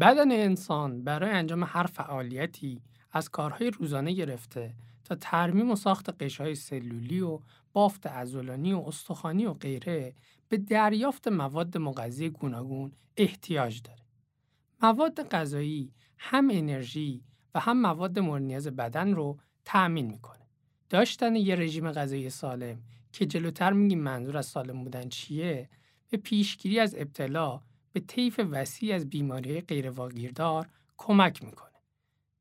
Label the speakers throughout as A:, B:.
A: بدن انسان برای انجام هر فعالیتی از کارهای روزانه گرفته تا ترمیم و ساخت قشهای سلولی و بافت عضلانی و استخوانی و غیره به دریافت مواد مغذی گوناگون احتیاج داره. مواد غذایی هم انرژی و هم مواد مورد بدن رو تأمین می‌کنه. داشتن یه رژیم غذایی سالم که جلوتر میگیم منظور از سالم بودن چیه به پیشگیری از ابتلا به طیف وسیع از بیماری غیرواگیردار کمک می‌کنه.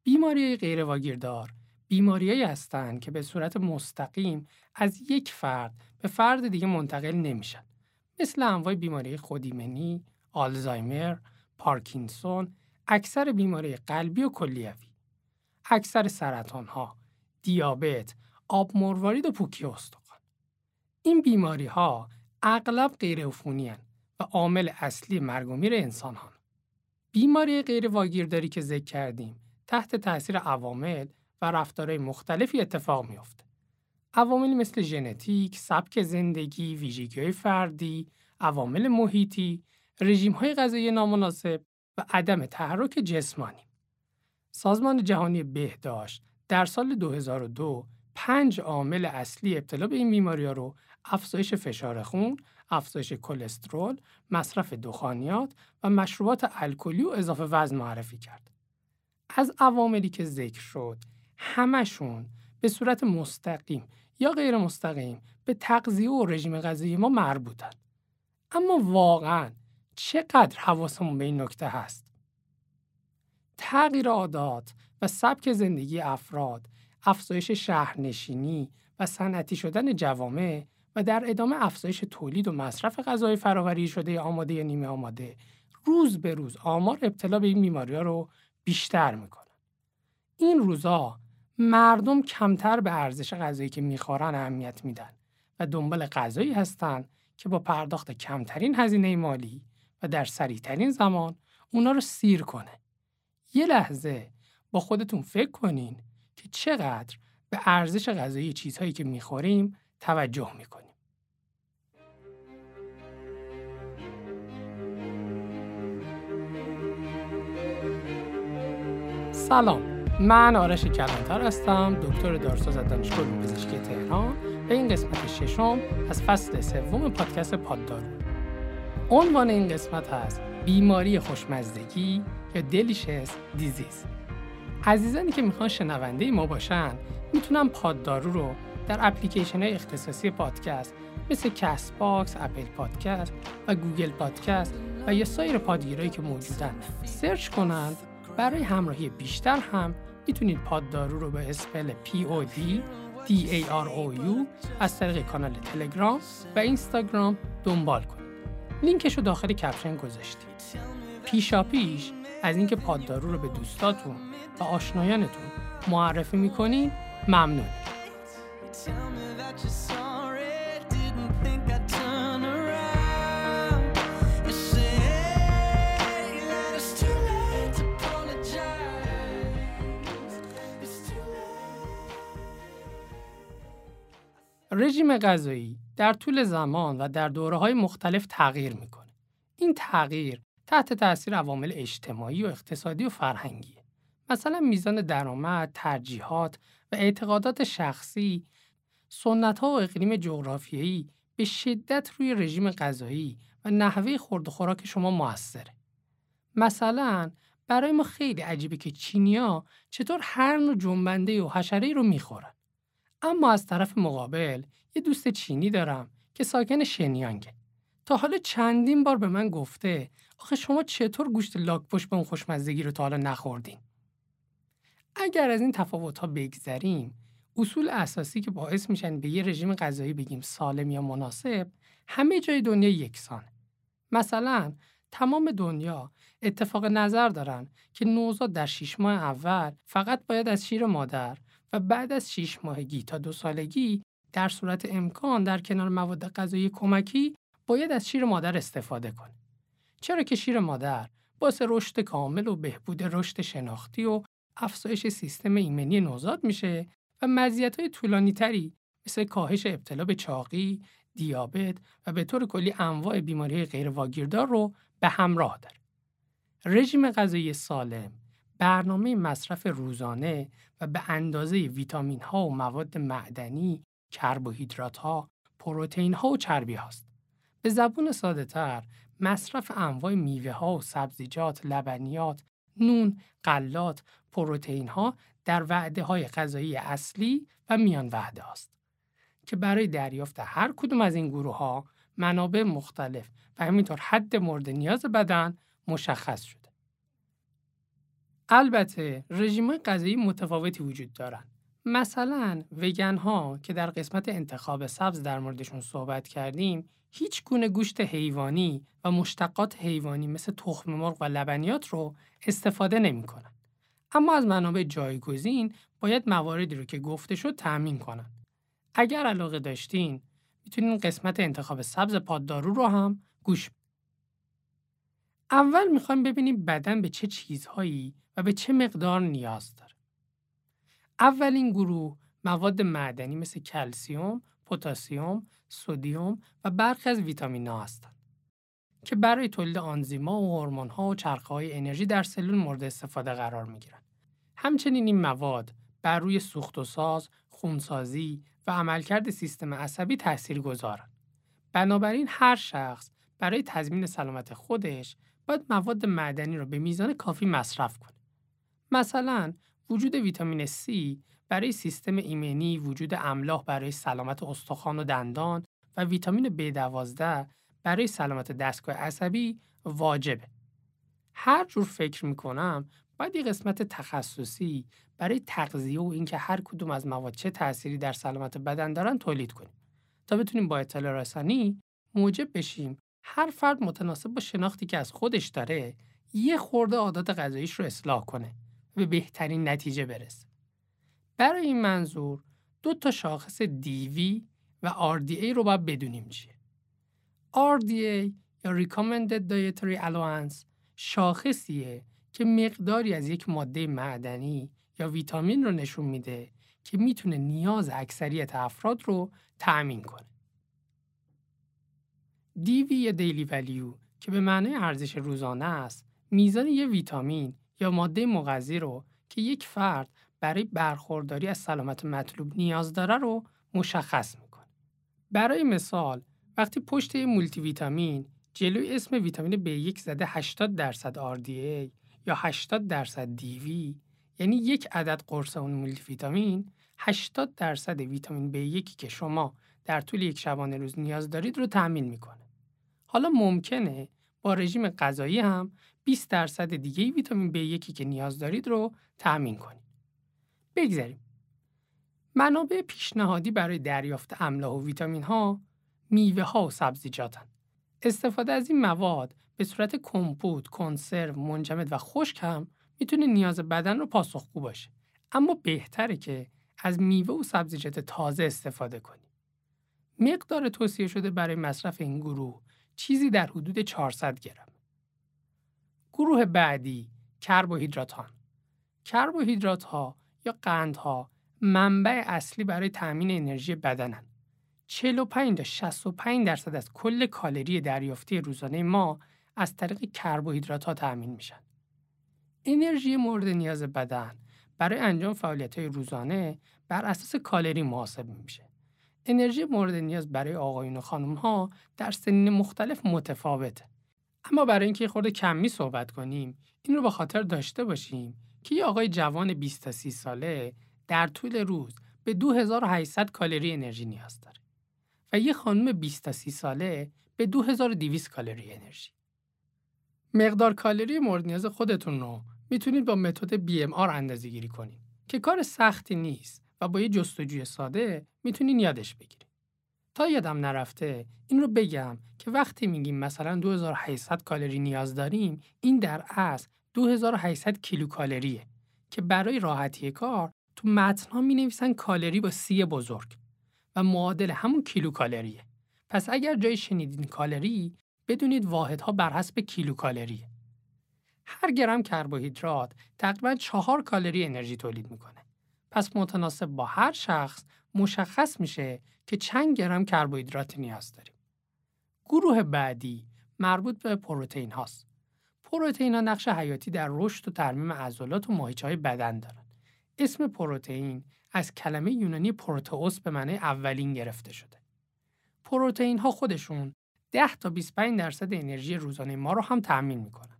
A: بیماری غیرواگیردار بیماریهایی هستند که به صورت مستقیم از یک فرد به فرد دیگه منتقل نمیشن. مثل انواع بیماری خودیمنی، آلزایمر، پارکینسون، اکثر بیماری قلبی و کلیوی. اکثر سرطان ها، دیابت، آب مروارید و پوکی استخوان. این بیماری ها اغلب غیر عفونی و عامل اصلی مرگ و میر انسان ها. بیماری غیر واگیرداری که ذکر کردیم تحت تاثیر عوامل و رفتارهای مختلفی اتفاق میافته. عواملی مثل ژنتیک، سبک زندگی، ویژگی‌های فردی، عوامل محیطی، رژیم‌های غذایی نامناسب و عدم تحرک جسمانی. سازمان جهانی بهداشت در سال 2002 پنج عامل اصلی ابتلا به این بیماری ها رو افزایش فشار خون، افزایش کلسترول، مصرف دخانیات و مشروبات الکلی و اضافه وزن معرفی کرد. از عواملی که ذکر شد همشون به صورت مستقیم یا غیر مستقیم به تغذیه و رژیم غذایی ما مربوطن. اما واقعا چقدر حواسمون به این نکته هست؟ تغییر عادات و سبک زندگی افراد، افزایش شهرنشینی و صنعتی شدن جوامع و در ادامه افزایش تولید و مصرف غذای فراوری شده آماده یا نیمه آماده روز به روز آمار ابتلا به این بیماری ها رو بیشتر می‌کنه. این روزا مردم کمتر به ارزش غذایی که می‌خورن اهمیت میدن و دنبال غذایی هستن که با پرداخت کمترین هزینه مالی و در سریعترین زمان اونا رو سیر کنه. یه لحظه با خودتون فکر کنین که چقدر به ارزش غذایی چیزهایی که می‌خوریم توجه می‌کنیم. سلام. من آرش کلانتر هستم دکتر دارساز از دانشگاه پزشکی تهران به این قسمت ششم از فصل سوم پادکست پاددارو. عنوان این قسمت هست بیماری خوشمزگی یا Delicious Disease عزیزانی که می‌خوان شنونده ما باشن می‌تونن پاددارو رو در اپلیکیشن های اختصاصی پادکست مثل Castbox، Apple Podcast و Google Podcast و یا سایر پادگیرهایی که موجودن سرچ کنند برای همراهی بیشتر هم می‌تونید پاددارو رو با spell POD DAROU از طریق کانال تلگرام و اینستاگرام دنبال کنید. لینکش رو داخل کپشن گذاشتیم. پیشا پیش از اینکه پاددارو رو به دوستاتون و آشنایانتون معرفی می‌کنید ممنون. رژیم غذایی در طول زمان و در دوره های مختلف تغییر می‌کنه. این تغییر تحت تاثیر عوامل اجتماعی و اقتصادی و فرهنگی. مثلا میزان درآمد، ترجیحات و اعتقادات شخصی، سنت ها و اقلیم جغرافیایی به شدت روی رژیم غذایی و نحوه خورد و خوراک شما موثره. مثلا برای ما خیلی عجیبه که چینیا چطور هر نوع جنبنده و حشره رو می‌خورن. اما از طرف مقابل یه دوست چینی دارم که ساکن شنیانگه. تا حالا چندین بار به من گفته آخه شما چطور گوشت لاکپشت به اون خوشمزدگی رو تا حالا نخوردین؟ اگر از این تفاوت ها بگذریم اصول اساسی که باعث میشن به یه رژیم غذایی بگیم سالم یا مناسب همه جای دنیا یکسانه. مثلا تمام دنیا اتفاق نظر دارن که نوزاد در شیش ماه اول فقط باید از شیر مادر و بعد از 6 ماهگی تا دو سالگی در صورت امکان در کنار مواد غذایی کمکی باید از شیر مادر استفاده کنه. چرا که شیر مادر باعث رشد کامل و بهبود رشد شناختی و افزایش سیستم ایمنی نوزاد میشه و مزیت‌های طولانی تری مثل کاهش ابتلا به چاقی، دیابت و به طور کلی انواع بیماری غیر واگیردار رو به همراه داره. رژیم غذایی سالم برنامه مصرف روزانه و به اندازه ویتامین ها و مواد معدنی، کربوهیدرات ها، پروتئین ها و چربی هاست. به زبون ساده تر، مصرف انواع میوه ها و سبزیجات، لبنیات، نون، غلات، پروتئین ها در وعده های غذایی اصلی و میان وعده است که برای دریافت هر کدوم از این گروه ها منابع مختلف و همینطور حد مورد نیاز بدن مشخص شده. البته رژیم غذایی متفاوتی وجود دارند. مثلا وگن ها که در قسمت انتخاب سبز در موردشون صحبت کردیم هیچ گونه گوشت حیوانی و مشتقات حیوانی مثل تخم مرغ و لبنیات رو استفاده نمی کنن. اما از منابع جایگزین باید مواردی رو که گفته شد تأمین کنن. اگر علاقه داشتین می‌تونین قسمت انتخاب سبز پاددارو رو هم گوش اول می‌خوایم ببینیم بدن به چه چیزهایی و به چه مقدار نیاز داره. اولین گروه مواد معدنی مثل کلسیوم، پتاسیم، سودیوم و برخی از ویتامین ها هستند که برای تولید آنزیما و هورمون ها و چرخه های انرژی در سلول مورد استفاده قرار می گیرند. همچنین این مواد بر روی سوخت و ساز، خونسازی و عملکرد سیستم عصبی تاثیر گذارند. بنابراین هر شخص برای تضمین سلامت خودش باید مواد معدنی را به میزان کافی مصرف کنه. مثلا وجود ویتامین C برای سیستم ایمنی، وجود املاح برای سلامت استخوان و دندان و ویتامین B12 برای سلامت دستگاه عصبی واجبه. هر جور فکر می‌کنم باید یه قسمت تخصصی برای تغذیه و اینکه هر کدوم از مواد چه تأثیری در سلامت بدن دارن تولید کنیم تا بتونیم با اطلاع رسانی موجب بشیم هر فرد متناسب با شناختی که از خودش داره یه خورده عادات غذاییش رو اصلاح کنه به بهترین نتیجه برسه. برای این منظور دو تا شاخص DV و RDA رو باید بدونیم چیه. RDA یا Recommended Dietary Allowance شاخصیه که مقداری از یک ماده معدنی یا ویتامین رو نشون میده که می‌تونه نیاز اکثریت افراد رو تأمین کنه. DV یا دیلی ولیو که به معنای ارزش روزانه است، میزان یه ویتامین یا ماده مغذی رو که یک فرد برای برخورداری از سلامت مطلوب نیاز داره رو مشخص می‌کنه. برای مثال وقتی پشت مولتی ویتامین جلوی اسم ویتامین B1 زده 80 درصد RDA یا 80 درصد DV یعنی یک عدد قرص اون مولتی ویتامین 80 درصد ویتامین B1 که شما در طول یک شبانه روز نیاز دارید رو تأمین می‌کنه. حالا ممکنه با رژیم غذایی هم 20 درصد دیگه ویتامین B1 که نیاز دارید رو تأمین کنید. بگذاریم. منابع پیشنهادی برای دریافت املاح و ویتامین ها میوه ها و سبزیجاتن. استفاده از این مواد به صورت کمپوت، کنسرو، منجمد و خشک هم می‌تونه نیاز بدن رو پاسخگو باشه. اما بهتره که از میوه و سبزیجات تازه استفاده کنیم. مقدار توصیه شده برای مصرف این گروه چیزی در حدود 400 گرم. گروه بعدی کربوهیدرات ها. کربوهیدرات ها یا قندها منبع اصلی برای تأمین انرژی بدنن. 45 تا 65 درصد از کل کالری دریافتی روزانه ما از طریق کربوهیدرات ها تأمین میشن. انرژی مورد نیاز بدن برای انجام فعالیت های روزانه بر اساس کالری محاسب میشه. انرژی مورد نیاز برای آقایون و خانم ها در سنین مختلف متفاوته. اما برای اینکه خورده کمی صحبت کنیم این رو به خاطر داشته باشیم که یه آقای جوان 20 تا 30 ساله در طول روز به 2800 کالری انرژی نیاز داره و یه خانم 20 تا 30 ساله به 2200 کالری انرژی. مقدار کالری مورد نیاز خودتون رو می‌تونید با متد BMR اندازه گیری کنید که کار سختی نیست و با یه جستجوی ساده می‌تونین یادش بگیرید. تا یادم نرفته این رو بگم که وقتی میگیم مثلا 2800 کالری نیاز داریم این در اصل 2800 کیلوکالریه که برای راحتی کار تو متن ها می نویسن کالری با C بزرگ و معادل همون کیلوکالریه. پس اگر جایی شنیدین کالری بدونید واحدها بر حسب کیلوکالریه. هر گرم کربوهیدرات تقریبا چهار کالری انرژی تولید می‌کنه. پس متناسب با هر شخص مشخص میشه که چند گرم کربوهیدرات نیاز داریم. گروه بعدی مربوط به پروتئین هاست. پروتئین ها نقش حیاتی در رشد و ترمیم عضلات و ماهیچه های بدن دارند. اسم پروتئین از کلمه یونانی پروتئوس به معنی اولین گرفته شده. پروتئین ها خودشون 10 تا 25 درصد انرژی روزانه ما رو هم تأمین می‌کنن.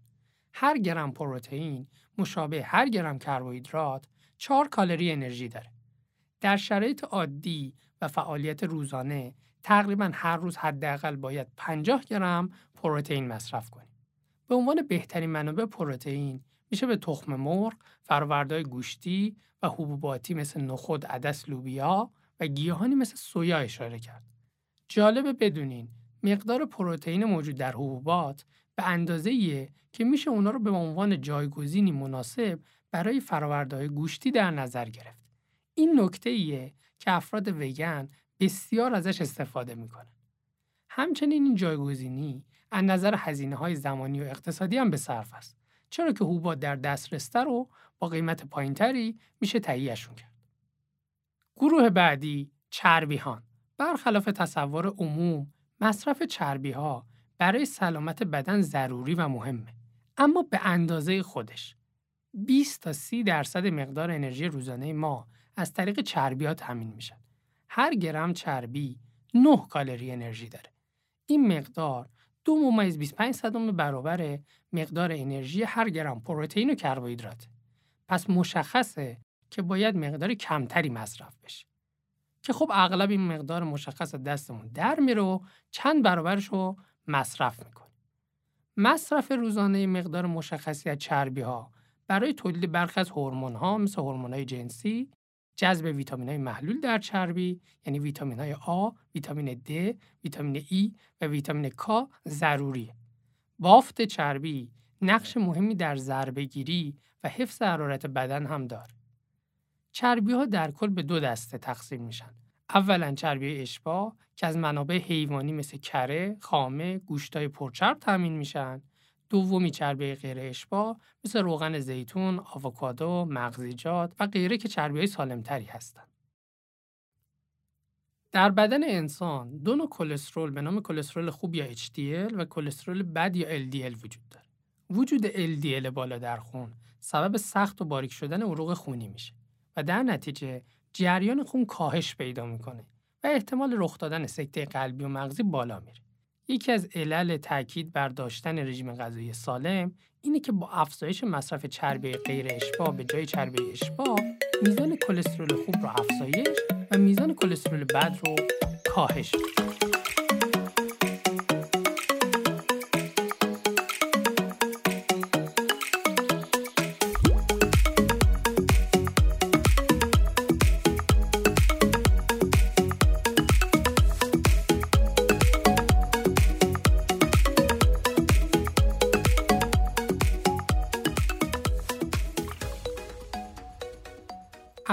A: هر گرم پروتئین مشابه هر گرم کربوهیدرات 4 کالری انرژی داره. در شرایط عادی و فعالیت روزانه تقریبا هر روز حداقل باید 50 گرم پروتئین مصرف کنیم. به عنوان بهترین منابع پروتئین میشه به تخم مرغ، فرآوردهای گوشتی و حبوباتی مثل نخود، عدس، لوبیا و گیاهانی مثل سویا اشاره کرد. جالبه بدونین مقدار پروتئین موجود در حبوبات به اندازه که میشه اونا رو به عنوان جایگزینی مناسب برای فرآوردهای گوشتی در نظر گرفت. این نکته ایه که افراد وگن بسیار ازش استفاده می‌کنن. همچنین این جایگزینی از نظر هزینه های زمانی و اقتصادی هم به صرف است. چرا که حبوبات در دسترس رو با قیمت پایینتری میشه تهیهشون کرد. گروه بعدی چربیهان برخلاف تصور عموم مصرف چربی ها برای سلامت بدن ضروری و مهمه اما به اندازه خودش 20 تا 30 درصد مقدار انرژی روزانه ما از طریق چربی تامین میشن هر گرم چربی 9 کالری انرژی داره این مقدار دو ممیز 25 صدم برابر مقدار انرژی هر گرم پروتئین و کربوهیدرات. پس مشخصه که باید مقدار کمتری مصرف بشه. که خب اغلب این مقدار مشخص دستمون در میره و چند برابرش رو مصرف می‌کنیم. مصرف روزانه مقدار مشخصی از چربی ها برای تولید برخی از هورمون ها مثل هورمون های جنسی جذب ویتامین های محلول در چربی یعنی ویتامین های آ، ویتامین د، ویتامین ای و ویتامین K ضروریه. بافت چربی نقش مهمی در ضربهگیری و حفظ حرارت بدن هم داره. چربی ها در کل به دو دسته تقسیم میشن. اولا چربی اشباع که از منابع حیوانی مثل کره، خامه، گوشتای پرچرب تامین میشن دومی چربی غیر اشباع مثل روغن زیتون، آووکادو، مغزیجات و غیره که چربی های سالمتری هستند. در بدن انسان دو نوع کلسترول به نام کلسترول خوب یا HDL و کلسترول بد یا LDL وجود داره. وجود LDL بالا در خون سبب سخت و باریک شدن عروق خونی میشه و در نتیجه جریان خون کاهش پیدا می‌کنه و احتمال رخ دادن سکته قلبی و مغزی بالا میره. یکی از علل تاکید بر داشتن رژیم غذایی سالم اینه که با افزایش مصرف چربی غیر اشباع به جای چربی اشباع میزان کلسترول خوب رو افزایش و میزان کلسترول بد رو کاهش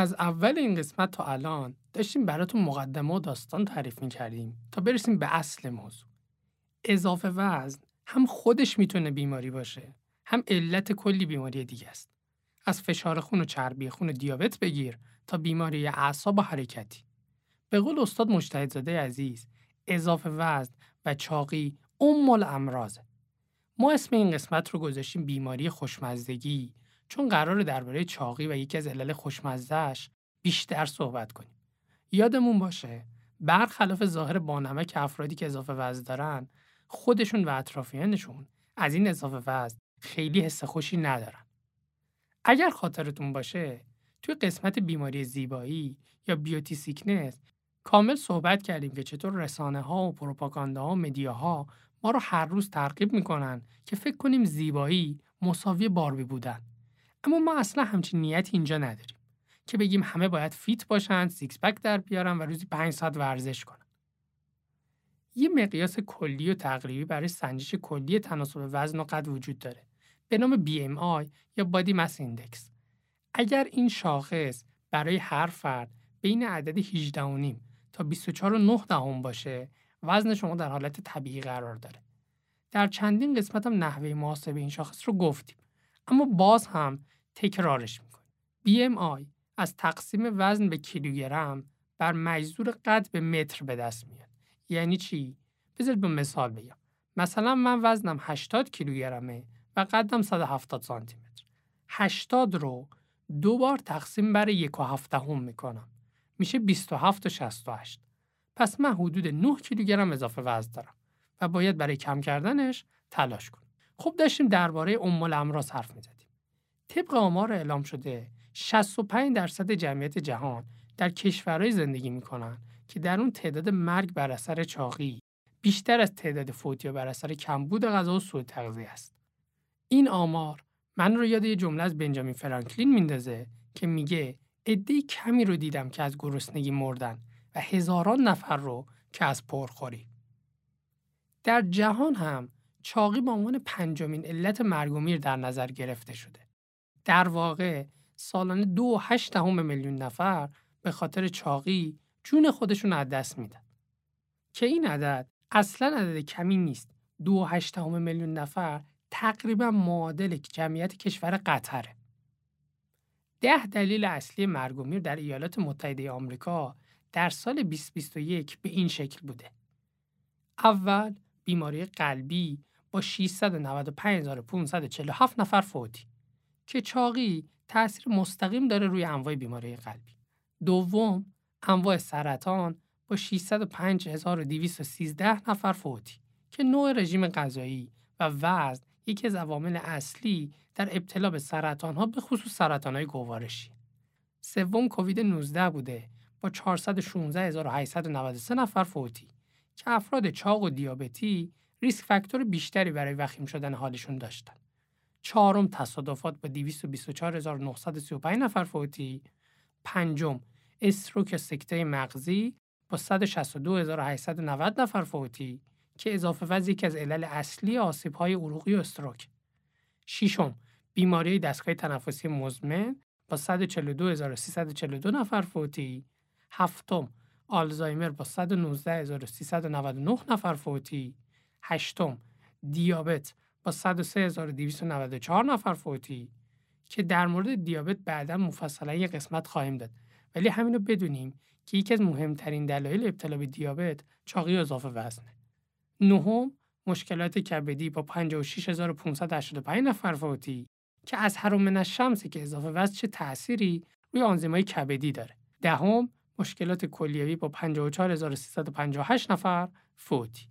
A: از اول این قسمت تا الان داشتیم براتون مقدمه و داستان تعریف کردیم تا برسیم به اصل موضوع. اضافه وزن هم خودش می‌تونه بیماری باشه هم علت کلی بیماری دیگه است. از فشار خون و چربی خون و دیابت بگیر تا بیماری اعصاب و حرکتی. به قول استاد مجتهدزاده عزیز اضافه وزن و چاقی ام الامراضه. ما اسم این قسمت رو گذاشتیم بیماری خوشمزدگی چون قرار درباره چاقی و یکی از علل خوشمزدهش بیشتر صحبت کنیم. یادمون باشه برخلاف ظاهر بانمک افرادی که اضافه وزن دارن خودشون و اطرافیانشون از این اضافه وزن خیلی حس خوشی ندارن. اگر خاطرتون باشه توی قسمت بیماری زیبایی یا بیوتی سیکنس کامل صحبت کردیم که چطور رسانه ها و پروپاگاندا ها و مدیاها ما رو هر روز ترغیب می‌کنن که فکر کنیم زیبایی مساوی باربی بودن اما ما اصلا همچین نیتی اینجا نداریم که بگیم همه باید fit باشن، six pack در بیارن و روزی 5 ساعت ورزش کنن. یه مقیاس کلی و تقریبی برای سنجش کلی تناسب وزن و قد وجود داره به نام BMI یا Body Mass Index. اگر این شاخص برای هر فرد بین عدد 18.5 تا 24.9 دهم باشه وزن شما در حالت طبیعی قرار داره. در چندین قسمت هم نحوه محاسبه این شاخص رو گفتیم. اما باز هم تکرارش می‌کنیم. BMI از تقسیم وزن به کیلوگرم بر مجذور قد به متر به دست میاد. یعنی چی؟ بذارید به مثال بگم. مثلا من وزنم 80 کیلوگرمه و قدم 170 سانتی متر. 80 رو دو بار تقسیم بر یک و هفته می‌کنم. میشه 27 و 68. پس من حدود 9 کیلوگرم اضافه وزن دارم و باید برای کم کردنش تلاش کنم. خب داشتیم درباره ام الامراض حرف می‌زدیم. طبق آمار اعلام شده 65 درصد جمعیت جهان در کشورهای زندگی می‌کنن که در اون تعداد مرگ بر اثر چاقی بیشتر از تعداد فوتی بر اثر کمبود غذا و سوء تغذیه است. این آمار من رو یاد یه جمله از بنجامین فرانکلین میندازه که میگه عده کمی رو دیدم که از گرسنگی مردن و هزاران نفر رو که از پرخوری. در جهان هم چاقی به عنوان پنجمین علت مرگ و میر در نظر گرفته شده. در واقع سالانه دو هشت دهم میلیون نفر به خاطر چاقی جون خودشون از دست میدن. که این عدد اصلا عدد کمی نیست. دو هشت دهم میلیون نفر تقریبا معادل جمعیت کشور قطره. ده دلیل اصلی مرگ و میر در ایالات متحده آمریکا در سال 2021 به این شکل بوده. اول بیماری قلبی با 695547 نفر فوتی که چاقی تاثیر مستقیم داره روی انواع بیماری قلبی. دوم انواع سرطان با 605213 نفر فوتی که نوع رژیم غذایی و وزن یکی از عوامل اصلی در ابتلا به سرطان ها به خصوص سرطان های گوارشی. سوم کووید 19 بوده با 416893 نفر فوتی که افراد چاق و دیابتی ریسک فاکتور بیشتری برای وخیم شدن حالشون داشتن. چهارم تصادفات با 224935 نفر فوتی. پنجم استروک سکته مغزی با 162890 نفر فوتی که اضافه وزن یکی از علل اصلی های عروقی و استروک. ششم بیماری دستگاه تنفسی مزمن با 142342 نفر فوتی. هفتم آلزایمر با 119399 نفر فوتی. هشتم دیابت با 103294 نفر فوتی که در مورد دیابت بعدا مفصلا یه قسمت خواهیم داد ولی همینو بدونیم که یکی از مهمترین دلایل ابتلا به دیابت چاقی اضافه وزنه. نهم مشکلات کبدی با 56585 نفر فوتی که از هر شمسی که اضافه وزن چه تأثیری روی آنزیمای کبدی داره. دهم مشکلات کلیوی با 54358 نفر فوتی.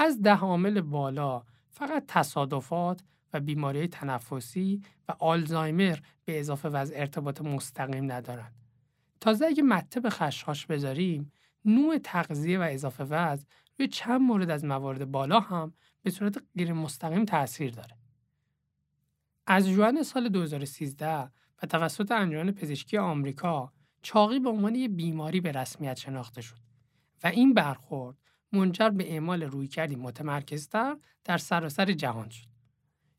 A: از ده عامل بالا فقط تصادفات و بیماری تنفسی و آلزایمر به اضافه وزن ارتباط مستقیم ندارند. تازه اگه مته به خشخاش بذاریم نوع تغذیه و اضافه وزن روی چند مورد از موارد بالا هم به صورت غیر مستقیم تاثیر داره. از جوان سال 2013 و توسط انجمن پزشکی آمریکا چاقی به عنوان یک بیماری به رسمیت شناخته شد و این برخورد منجر به اعمال رویکردی متمرکزتر در سراسر جهان شد.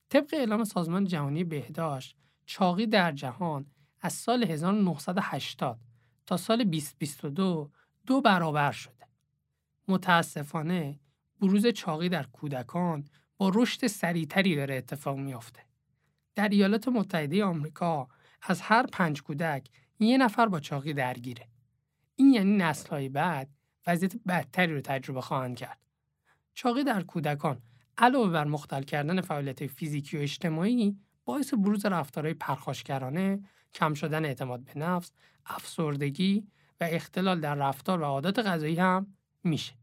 A: طبق اعلام سازمان جهانی بهداشت، چاقی در جهان از سال 1980 تا سال 2022 دو برابر شده. متاسفانه بروز چاقی در کودکان با رشد سریعتری داره اتفاق میافته. در ایالات متحده آمریکا از هر پنج کودک یه نفر با چاقی درگیره. این یعنی نسلهای بعد وضعیت بدتری رو تجربه خواهند کرد. چاقی در کودکان علاوه بر مختل کردن فعالیت فیزیکی و اجتماعی باعث بروز رفتارهای پرخاشگرانه، کم شدن اعتماد به نفس، افسردگی و اختلال در رفتار و عادات غذایی هم میشه.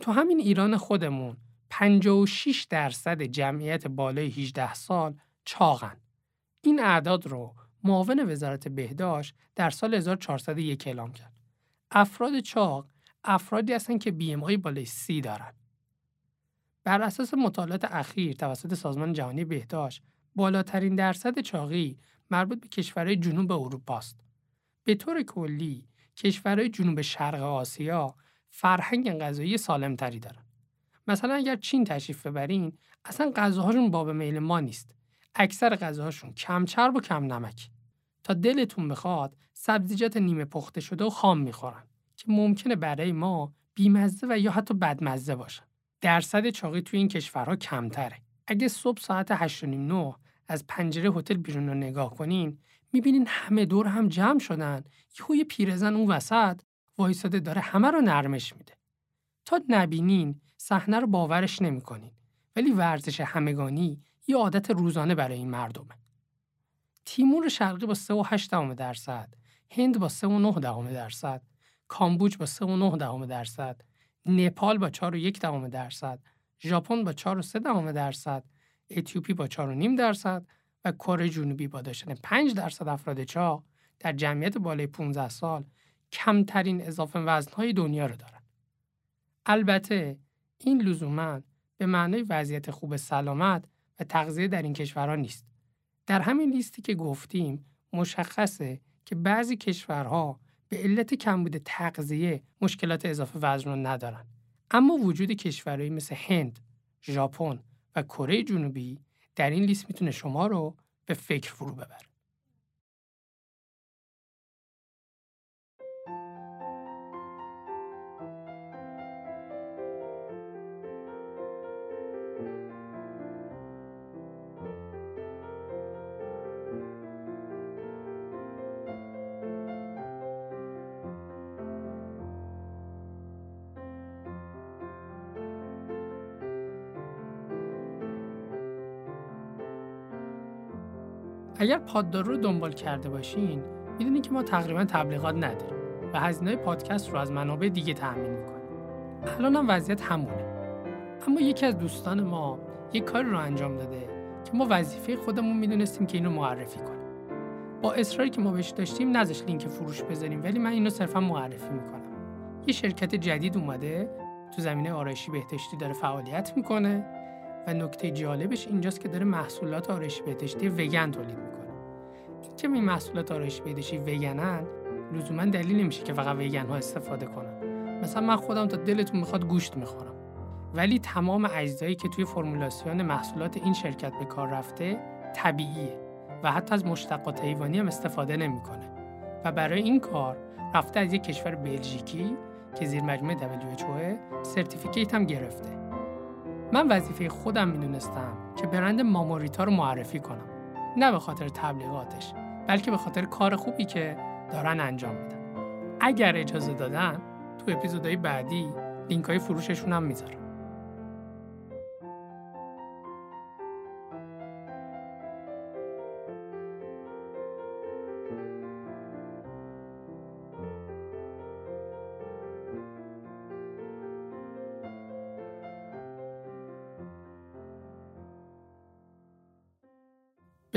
A: تو همین ایران خودمون 56 درصد جمعیت بالای 18 سال چاقن. این اعداد رو معاون وزارت بهداشت در سال 1401 اعلام کرد. افراد چاق افرادی هستند که بی ام بالای سی دارن. بر اساس مطالعات اخیر توسط سازمان جهانی بهداشت بالاترین درصد چاقی مربوط به کشورهای جنوب اروپا است. به طور کلی کشورهای جنوب شرق آسیا فرهنگ غذایی سالمتری دارن. مثلا اگر چین تشریف ببرین اصلا غذاهاشون باب میل ما نیست. اکثر غذاهاشون کم چرب و کم نمک. تا دلتون بخواد سبزیجات نیمه پخته شده و خام می‌خورن که ممکنه برای ما بیمزه و یا حتی بدمزه باشن. درصد چاقی توی این کشورها کمتره. اگه صبح ساعت 8 از پنجره هتل بیرون رو نگاه کنین می‌بینین همه دور هم جمع شدن یهو یه پیرزن اون وسط وایساده داره همه رو نرمش میده تا نبینین صحنه رو باورش نمی‌کنین ولی ورزش همگانی یه عادت روزانه برای این مردمه. تیمور شرقی با 3.8 درصد، هند با 3.9 درصد، کامبوج با 3.9 درصد، نپال با 4.1 درصد، ژاپن با 4.3 درصد، اتیوپی با 4.5 درصد و کره جنوبی با داشتن 5 درصد افراد چاق در جمعیت بالای 15 سال کمترین اضافه وزنهای دنیا رو دارن. البته این لزوما به معنای وضعیت خوب سلامت و تغذیه در این کشورها نیست. در همین لیستی که گفتیم مشخصه که بعضی کشورها به علت کمبود تغذیه مشکلات اضافه وزن رو ندارن. اما وجود کشورهایی مثل هند، ژاپن و کره جنوبی در این لیست می‌تونه شما رو به فکر فرو ببره. اگر پاددار رو دنبال کرده باشین می‌دونید که ما تقریبا تبلیغات نداریم و هزینه پادکست رو از منابع دیگه تأمین می‌کنیم. الان هم وضعیت همونه. اما یکی از دوستان ما یک کاری رو انجام داده که ما وظیفه خودمون می‌دونستیم که اینو معرفی کنیم با اصراری که ما بهش داشتیم نذاش لینک فروش بذاریم ولی من اینو صرفا معرفی می‌کنم. یه شرکت جدید اومده تو زمینه آرایشی بهداشتی داره فعالیت می‌کنه و نکته جالبش اینجاست که داره محصولات آرایشی بهداشتی وگن تولید که این محصولات آرایشی بهداشتی وگنن لزوما دلیل نمیشه که فقط وگن ها استفاده کنن. مثلا من خودم تا دلتون می‌خواد گوشت می‌خورم. ولی تمام اجزایی که توی فرمولاسیون محصولات این شرکت به کار رفته طبیعیه و حتی از مشتقات حیوانی هم استفاده نمی‌کنه. و برای این کار رفته از یک کشور بلژیکی که زیر مجموعه WHO سرتیفیکیت هم گرفته. من وظیفه خودم می‌دونستم که برند ماموریتا رو معرفی کنم. نه به خاطر تبلیغاتش بلکه به خاطر کار خوبی که دارن انجام میدن. اگر اجازه دادن تو اپیزودهای بعدی لینک های فروششون هم می‌ذارم.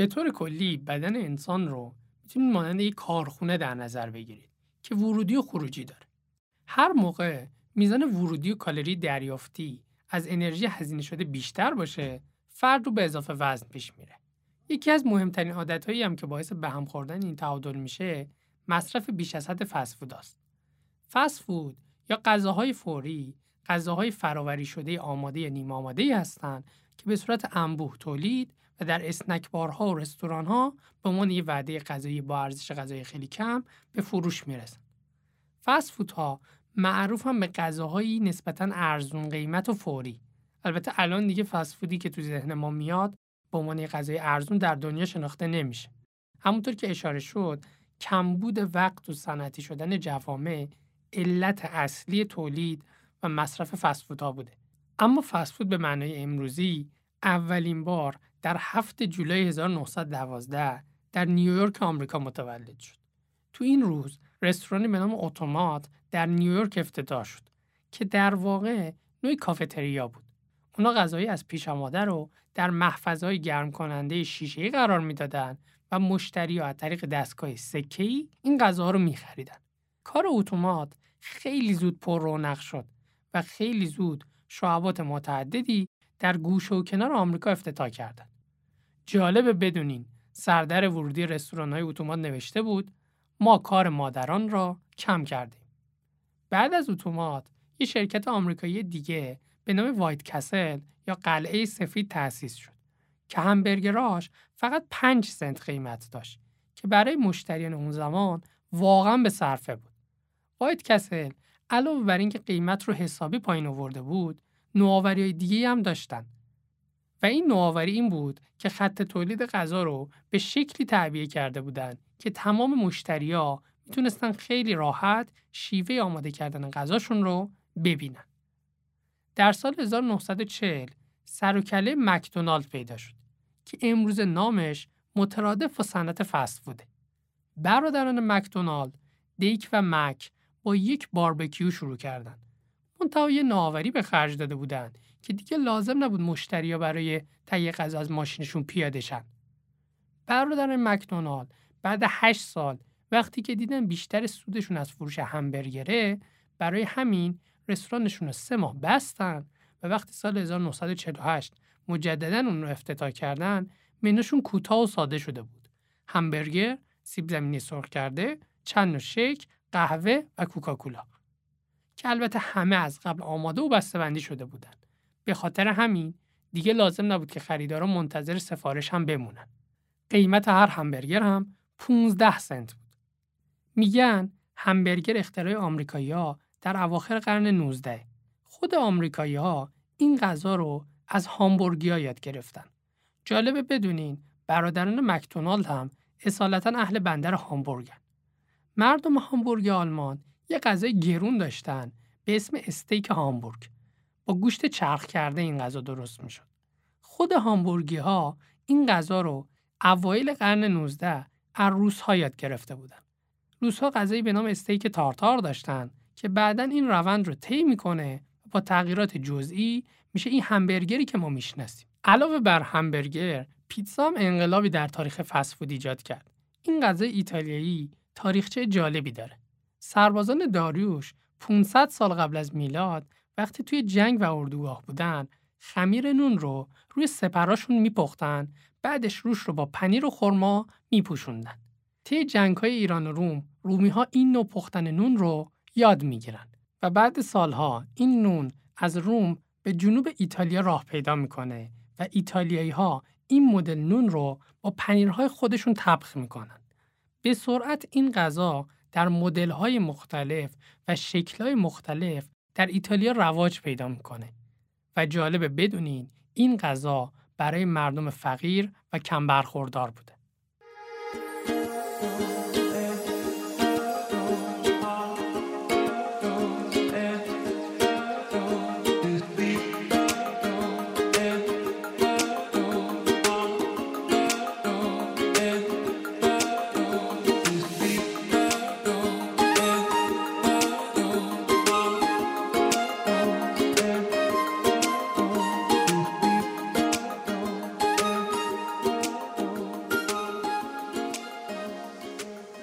A: به طور کلی بدن انسان رو می‌تونید مانند یک کارخونه در نظر بگیرید که ورودی و خروجی داره. هر موقع میزان ورودی و کالری دریافتی از انرژی هزینه شده بیشتر باشه، فرد رو به اضافه وزن پیش میره. یکی از مهمترین عادتهایی هم که باعث به هم خوردن این تعادل میشه، مصرف بیش از حد فست فود است. فست فود یا غذاهای فوری، غذاهای فراوری شده آماده یا نیم آماده هستند که به صورت انبوه تولید و در اسنک بارها و رستوران ها به عنوان یه وعده غذایی با ارزش غذایی خیلی کم به فروش می‌رسن. فست فود ها معروف هم به غذاهایی نسبتا ارزون قیمت و فوری. البته الان دیگه فست فودی که تو ذهن ما میاد به عنوان غذای ارزون در دنیا شناخته نمیشه. همونطور که اشاره شد کمبود وقت و صنعتی شدن جوامع علت اصلی تولید و مصرف فست ها بوده. اما فست فود به معنای امروزی اولین بار در 7 جولای 1912 در نیویورک آمریکا متولد شد. تو این روز رستورانی به نام اتومات در نیویورک افتتاح شد که در واقع نوعی کافتریا بود. اونا غذایی از پیش آماده رو در محفظه‌های گرم کننده شیشه‌ای قرار می‌دادن و مشتری از طریق دستگاه سکه‌ای این غذاها رو میخریدن. کار اتومات خیلی زود پر رونق شد و خیلی زود شعبات متعددی در گوشه و کنار آمریکا افتتاح کردند. جالب بدونین سردر ورودی رستوران های اتومات نوشته بود ما کار مادران را کم کردیم. بعد از اتومات یه شرکت آمریکایی دیگه به نام وایت کسل یا قلعه سفید تأسیس شد که همبرگراش فقط 5 سنت قیمت داشت که برای مشتریان اون زمان واقعا به صرفه بود. وایت کسل علاوه بر اینکه قیمت رو حسابی پایین آورده بود، نوآوری دیگه هم داشتن و این نوآوری این بود که خط تولید غذا رو به شکلی تعبیه کرده بودند که تمام مشتریا می‌تونستن خیلی راحت شیوه آماده کردن غذاشون رو ببینن. در سال 1940 سر و کله مکدونالد پیدا شد که امروز نامش مترادف با صنعت فست فوده. برادران مکدونالد، دیک و مک با یک باربکیو شروع کردند. منتها یه نوآوری به خرج داده بودند که دیگه لازم نبود مشتریا برای تهیه غذا از ماشینشون پیاده شن. برادران مکدونالد بعد 8 سال وقتی که دیدن بیشتر سودشون از فروش همبرگره برای همین رستورانشون رو سه ماه بستن و وقتی سال 1948 مجددا اون رو افتتاح کردن منوشون کوتاه و ساده شده بود. همبرگر، سیب زمینی سرخ کرده، چند نوع شیک، قهوه و کوکاکولا. که البته همه از قبل آماده و بسته‌بندی شده بودن. به خاطر همین دیگه لازم نبود که خریدارا منتظر سفارش هم بمونن. قیمت هر همبرگر هم 15 سنت بود. میگن همبرگر اختراع آمریکایی‌ها در اواخر قرن 19 خود آمریکایی‌ها این غذا رو از هامبورگیا یاد گرفتن. جالبه بدونین برادران مکدونالد هم اصالتا اهل بندر هامبورگن. مردم هامبورگ آلمان یه غذای گرون داشتن به اسم استیک هامبورگ. با گوشت چرخ کرده این غذا درست می‌شد. خود هامبورگی ها این غذا رو اوایل قرن 19 از روس ها یاد گرفته بودن. روس ها غذایی به نام استیک تارتار داشتن که بعدا این روند رو طی می‌کنه و با تغییرات جزئی میشه این همبرگری که ما می‌شناسیم. علاوه بر همبرگر، پیتزا هم انقلابی در تاریخ فسفود ایجاد کرد. این غذای ایتالیایی تاریخچه جالبی داره. سربازان داریوش 500 سال قبل از میلاد وقتی توی جنگ و اردوگاه بودن خمیر نون رو روی سپراشون میپختن بعدش روش رو با پنیر و خرما میپوشوندن. طی جنگ های ایران و روم رومی ها این نوع پختن نون رو یاد می‌گیرن و بعد سالها این نون از روم به جنوب ایتالیا راه پیدا می‌کنه و ایتالیایی ها این مدل نون رو با پنیرهای خودشون طبخ می‌کنن. به سرعت این غذا در مدل‌های مختلف و شکل‌های مختلف در ایتالیا رواج پیدا می‌کنه و جالبه بدونین این غذا برای مردم فقیر و کم برخوردار بوده.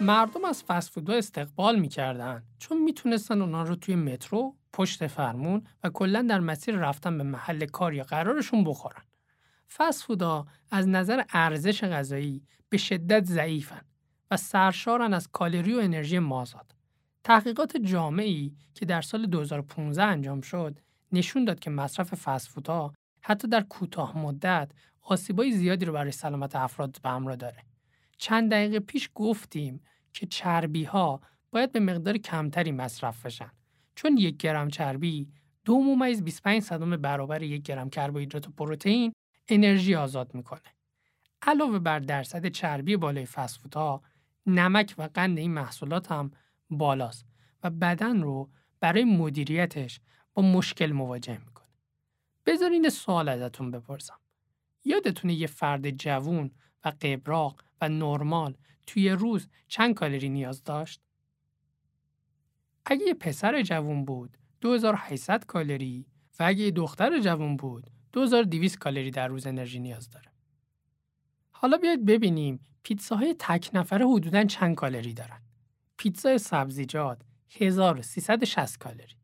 A: مردم از فسفودها استقبال می‌کردن چون می‌تونستن اونا رو توی مترو، پشت فرمون و کلا در مسیر رفتن به محل کار یا قرارشون بخورن. فسفودها از نظر ارزش غذایی به شدت ضعیفن و سرشارن از کالری و انرژی مازاد. تحقیقات جامعی که در سال 2015 انجام شد نشون داد که مصرف فسفودها حتی در کوتاه مدت آسیبای زیادی رو برای سلامت افراد به همراه داره. چند دقیقه پیش گفتیم که چربی ها باید به مقدار کمتری مصرف بشن چون یک گرم چربی دو ممیز 25 صدم برابر یک گرم کربوهیدرات و پروتئین انرژی آزاد می‌کنه. علاوه بر درصد چربی بالای فسفودها نمک و قند این محصولات هم بالاست و بدن رو برای مدیریتش با مشکل مواجه می‌کنه. بذارین سوال ازتون بپرسم. یادتونه یه فرد جوون و قبراق و نرمال توی روز چند کالری نیاز داشت؟ اگه یه پسر جوون بود 2800 کالری و اگه یه دختر جوون بود 2200 کالری در روز انرژی نیاز داره. حالا بیاید ببینیم پیتزاهای تک نفره حدوداً چند کالری دارن. پیتزای سبزیجات 1360 کالری.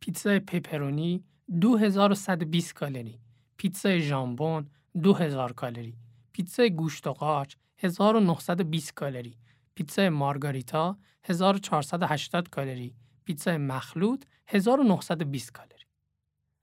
A: پیتزای پپرونی 2120 کالری. پیتزای ژامبون 2000 کالری. پیتزای گوشت و قارچ 1920 کالری، پیتزای مارگاریتا 1480 کالری، پیتزای مخلوط 1920 کالری.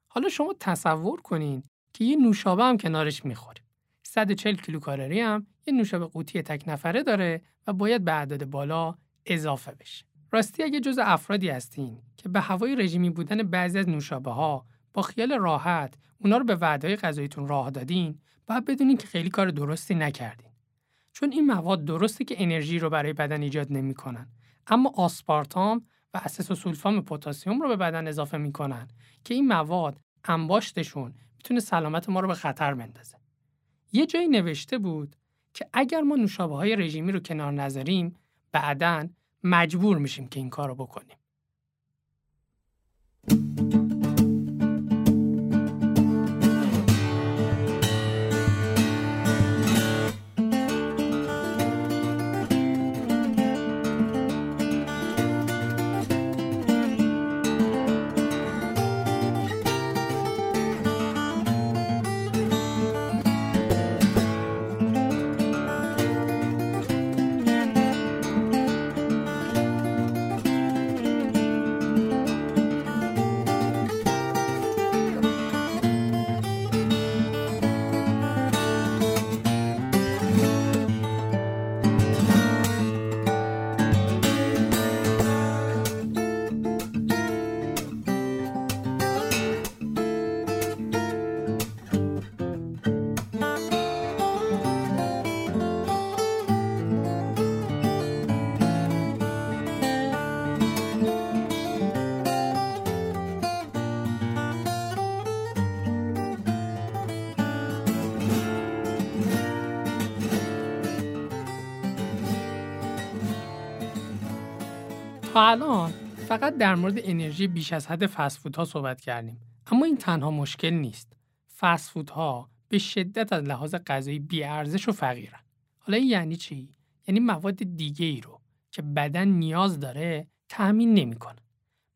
A: حالا شما تصور کنین که یه نوشابه هم کنارش می‌خوریم. 140 کیلوکالری هم یه نوشابه قوطی تک نفره داره و باید به عدد بالا اضافه بشه. راستی اگه جز افرادی هستین که به هوای رژیمی بودن بعضی از نوشابه ها با خیال راحت اونا رو به وعده غذاییتون راه دادین باید بدونین که خیلی کار درستی نکردین. چون این مواد درسته که انرژی رو برای بدن ایجاد نمی‌کنن اما آسپارتام و سولفام پتاسیم رو به بدن اضافه می‌کنن که این مواد انباشتشون می‌تونه سلامت ما رو به خطر بندازه یه جایی نوشته بود که اگر ما نوشابه های رژیمی رو کنار نذاریم بعدا مجبور میشیم که این کار رو بکنیم. الان فقط در مورد انرژی بیش از حد ها صحبت کردیم. اما این تنها مشکل نیست. ها به شدت از لحاظ غذایی بیارزش و فقیرن. حالا این یعنی چی؟ یعنی مواد دیگه ای رو که بدن نیاز داره تأمین نمی‌کنه.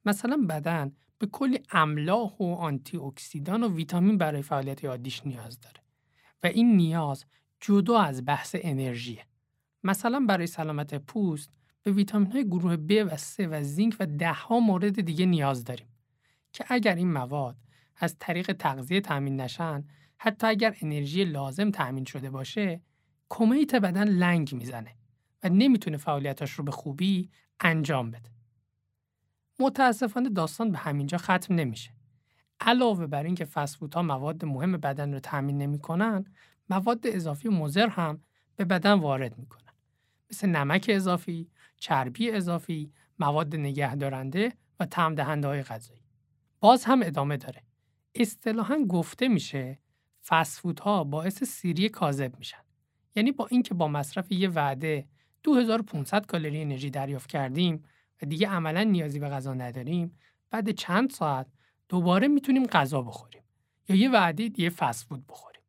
A: مثلا بدن به کلی املاح و آنتی اکسیدان و ویتامین برای فعالیت عادیش نیاز داره. و این نیاز جدا از بحث انرژیه. مثلا برای سلامت پوست به ویتامین های گروه B و C و زینک و ده ها مورد دیگه نیاز داریم که اگر این مواد از طریق تغذیه تامین نشن حتی اگر انرژی لازم تامین شده باشه کمیت بدن لنگ می‌زنه و نمی‌تونه فعالیتاش رو به خوبی انجام بده. متاسفانه داستان به همینجا ختم نمیشه. علاوه بر اینکه فسفودها مواد مهم بدن رو تامین نمی‌کنن، مواد اضافی مضر هم به بدن وارد می‌کنن. مثل نمک اضافی، چربی اضافی، مواد نگهدارنده و طعم دهنده های غذایی. باز هم ادامه داره. اصطلاحا گفته میشه ها باعث سیری کاذب میشن. یعنی با اینکه با مصرف یه وعده 2500 کالری انرژی دریافت کردیم و دیگه عملا نیازی به غذا نداریم بعد چند ساعت دوباره می‌تونیم غذا بخوریم یا یه وعده دیگه فسفود بخوریم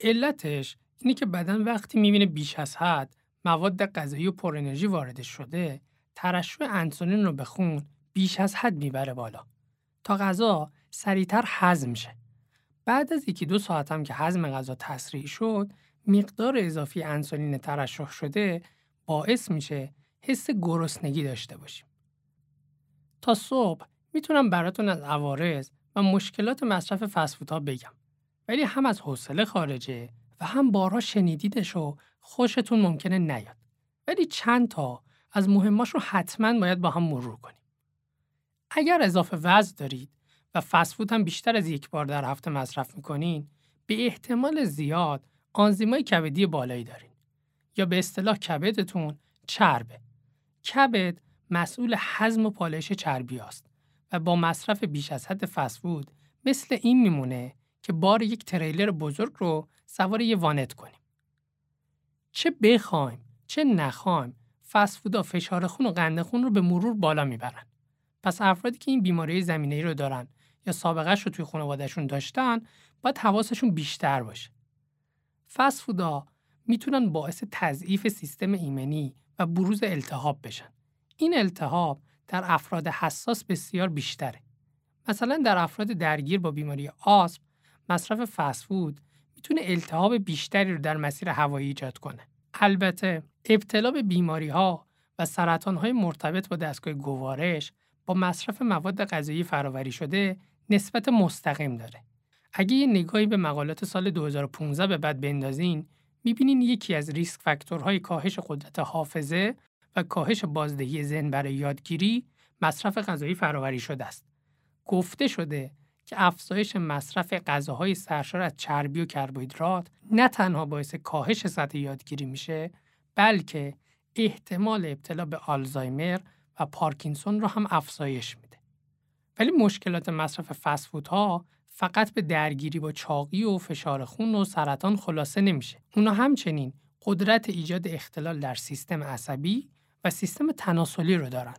A: علتش اینه که بدن وقتی می‌بینه بیش از حد مواد غذایی و پر انرژی وارد شده ترشح انسولین رو به خون بیش از حد می‌بره بالا. تا غذا سریعتر هضم شه بعد از یکی دو ساعت هم که هضم غذا تسریع شد مقدار اضافی انسولین ترشح شده باعث میشه حس گرسنگی داشته باشیم. تا صبح می‌تونم براتون از عوارض و مشکلات مصرف فسفودها بگم. ولی هم از حوصله خارجه و هم بارها شنیدیدش و خوشتون ممکنه نیاد. ولی چند تا از مهماش رو حتما باید با هم مرور کنیم. اگر اضافه وزن دارید و فسفود هم بیشتر از یک بار در هفته مصرف می‌کنین به احتمال زیاد آنزیمای کبدی بالایی دارین یا به اصطلاح کبدتون چربه. کبد مسئول هضم و پالش چربی است و با مصرف بیش از حد فسفود مثل این میمونه که بار یک تریلر بزرگ رو سوار یه وانت کنیم. چه بخوایم چه نخوایم فسفودا فشار خون و قند خون رو به مرور بالا می‌برن. پس افرادی که این بیماری زمینه ای رو دارن یا سابقه رو توی خانوادهشون داشتن باید حواسشون بیشتر باشه. فسفودا می‌تونن باعث تضعیف سیستم ایمنی و بروز التهاب بشن. این التهاب در افراد حساس بسیار بیشتره. مثلا در افراد درگیر با بیماری آسم مصرف فسفود می‌تونه التهاب بیشتری رو در مسیر هوایی ایجاد کنه. البته ابتلا به بیماری ها و سرطان های مرتبط با دستگاه گوارش با مصرف مواد غذایی فراوری شده نسبت مستقیم داره. اگه یه نگاهی به مقالات سال 2015 به بعد بندازین می‌بینین یکی از ریسک فاکتورهای کاهش قدرت حافظه و کاهش بازدهی ذهن برای یادگیری مصرف غذایی فراوری شده است. گفته شده که افزایش مصرف غذاهای سرشار از چربی و کربوهیدرات نه تنها باعث کاهش سطح یادگیری میشه بلکه احتمال ابتلا به آلزایمر و پارکینسون رو هم افزایش میده. ولی مشکلات مصرف فسفودها فقط به درگیری با چاقی و فشار خون و سرطان خلاصه نمیشه. اونا همچنین قدرت ایجاد اختلال در سیستم عصبی و سیستم تناسلی رو دارن.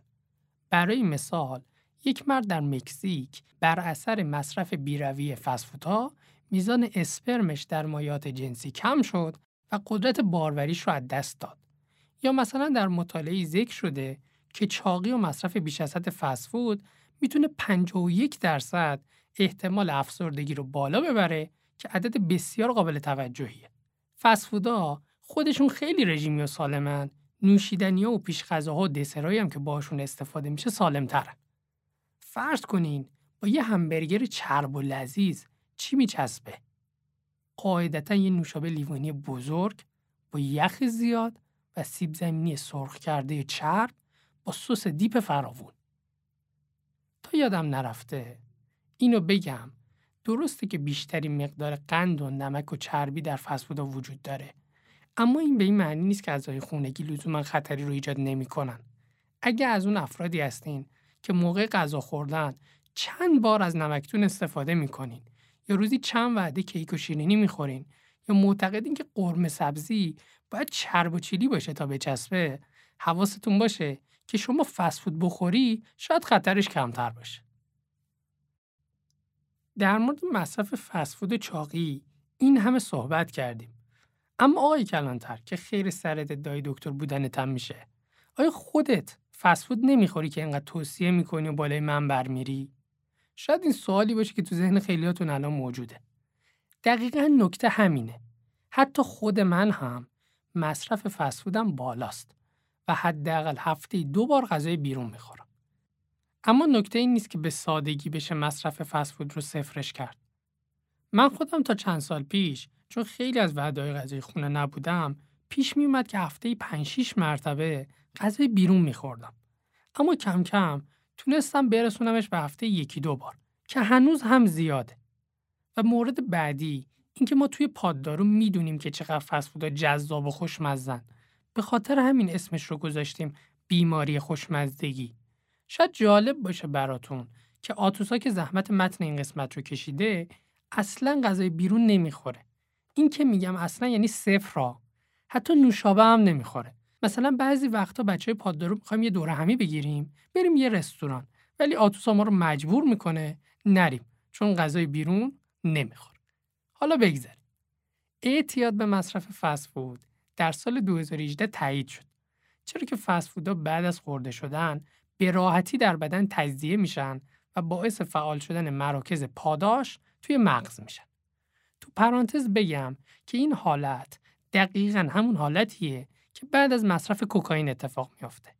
A: برای مثال یک مرد در مکزیک بر اثر مصرف بیروی فسفوتا میزان اسپرمش در مایات جنسی کم شد و قدرت باروریش رو از دست داد. یا مثلا در مطالعه ذکر شده که چاقی و مصرف بیش از حد فسفود می‌تونه 51 درصد احتمال افسردگی رو بالا ببره که عدد بسیار قابل توجهیه. فسفودا خودشون خیلی رژیمی و سالمن نوشیدنی و پیش غذاها و دسرایی هم که باشون استفاده میشه سالم ترن. فرض کنین با یه همبرگر چرب و لذیذ چی میچسبه؟ قاعدتا یه نوشابه لیوانی بزرگ با یخ زیاد و سیب زمینی سرخ کرده چرب با سس دیپ فراوون. تا یادم نرفته اینو بگم درسته که بیشتری مقدار قند و نمک و چربی در فسفودا وجود داره اما این به این معنی نیست که غذای خونگی لزوما خطری رو ایجاد نمی‌کنن. اگه از اون افرادی هستین که موقع غذا خوردن چند بار از نمکتون استفاده می‌کنین یا روزی چند وعده کیک و شیرینی می‌خورین یا معتقدین که قرمه سبزی باید چرب و چیلی باشه تا بچسبه حواستون باشه که شما فسفود بخوری شاید خطرش کمتر باشه. در مورد مصرف فسفود چاقی این همه صحبت کردیم. اما آقای کلانتر که خیر سرت دای دکتر بودنت هم میشه. آیا خودت فسفود نمی‌خوری که اینقدر توصیه می‌کنی و بالای من برمیری؟ شاید این سوالی باشه که تو ذهن خیلیاتون الان موجوده. دقیقا نکته همینه. حتی خود من هم مصرف فسفودم بالاست و حداقل هفته دو بار غذای بیرون می‌خورم. اما نکته این نیست که به سادگی بشه مصرف فسفود رو صفرش کرد. من خودم تا چند سال پیش چون خیلی از وعده‌های غذای خونه نبودم پیش می اومد که هفته 5 6 مرتبه غذای بیرون میخوردم. اما کم کم تونستم برسونمش به هفته یکی دو بار که هنوز هم زیاده. و مورد بعدی اینکه ما توی پاددارو می‌دونیم که چقدر فسفودا جذاب و خوشمزن. به خاطر همین اسمش رو گذاشتیم بیماری خوشمزدگی. شاید جالب باشه براتون که آتوسا که زحمت متن این قسمت رو کشیده اصلا غذای بیرون نمی‌خوره. این که میگم اصلا یعنی صفر را. حتی نوشابه هم نمی‌خوره. مثلا بعضی وقتا بچه پاددارو می‌خوایم یه دوره همی بگیریم بریم یه رستوران ولی آتوسا ما رو مجبور می‌کنه نریم چون غذای بیرون نمی‌خوره. حالا بگذاریم. اعتیاد به مصرف فسفود در سال 2018 تایید شد. چرا که فسفودا بعد از خورده شدن به راحتی در بدن تجزیه میشن و باعث فعال شدن مراکز پاداش توی مغز میشن. تو پرانتز بگم که این حالت دقیقا همون حالتیه که بعد از مصرف کوکائین اتفاق میافته.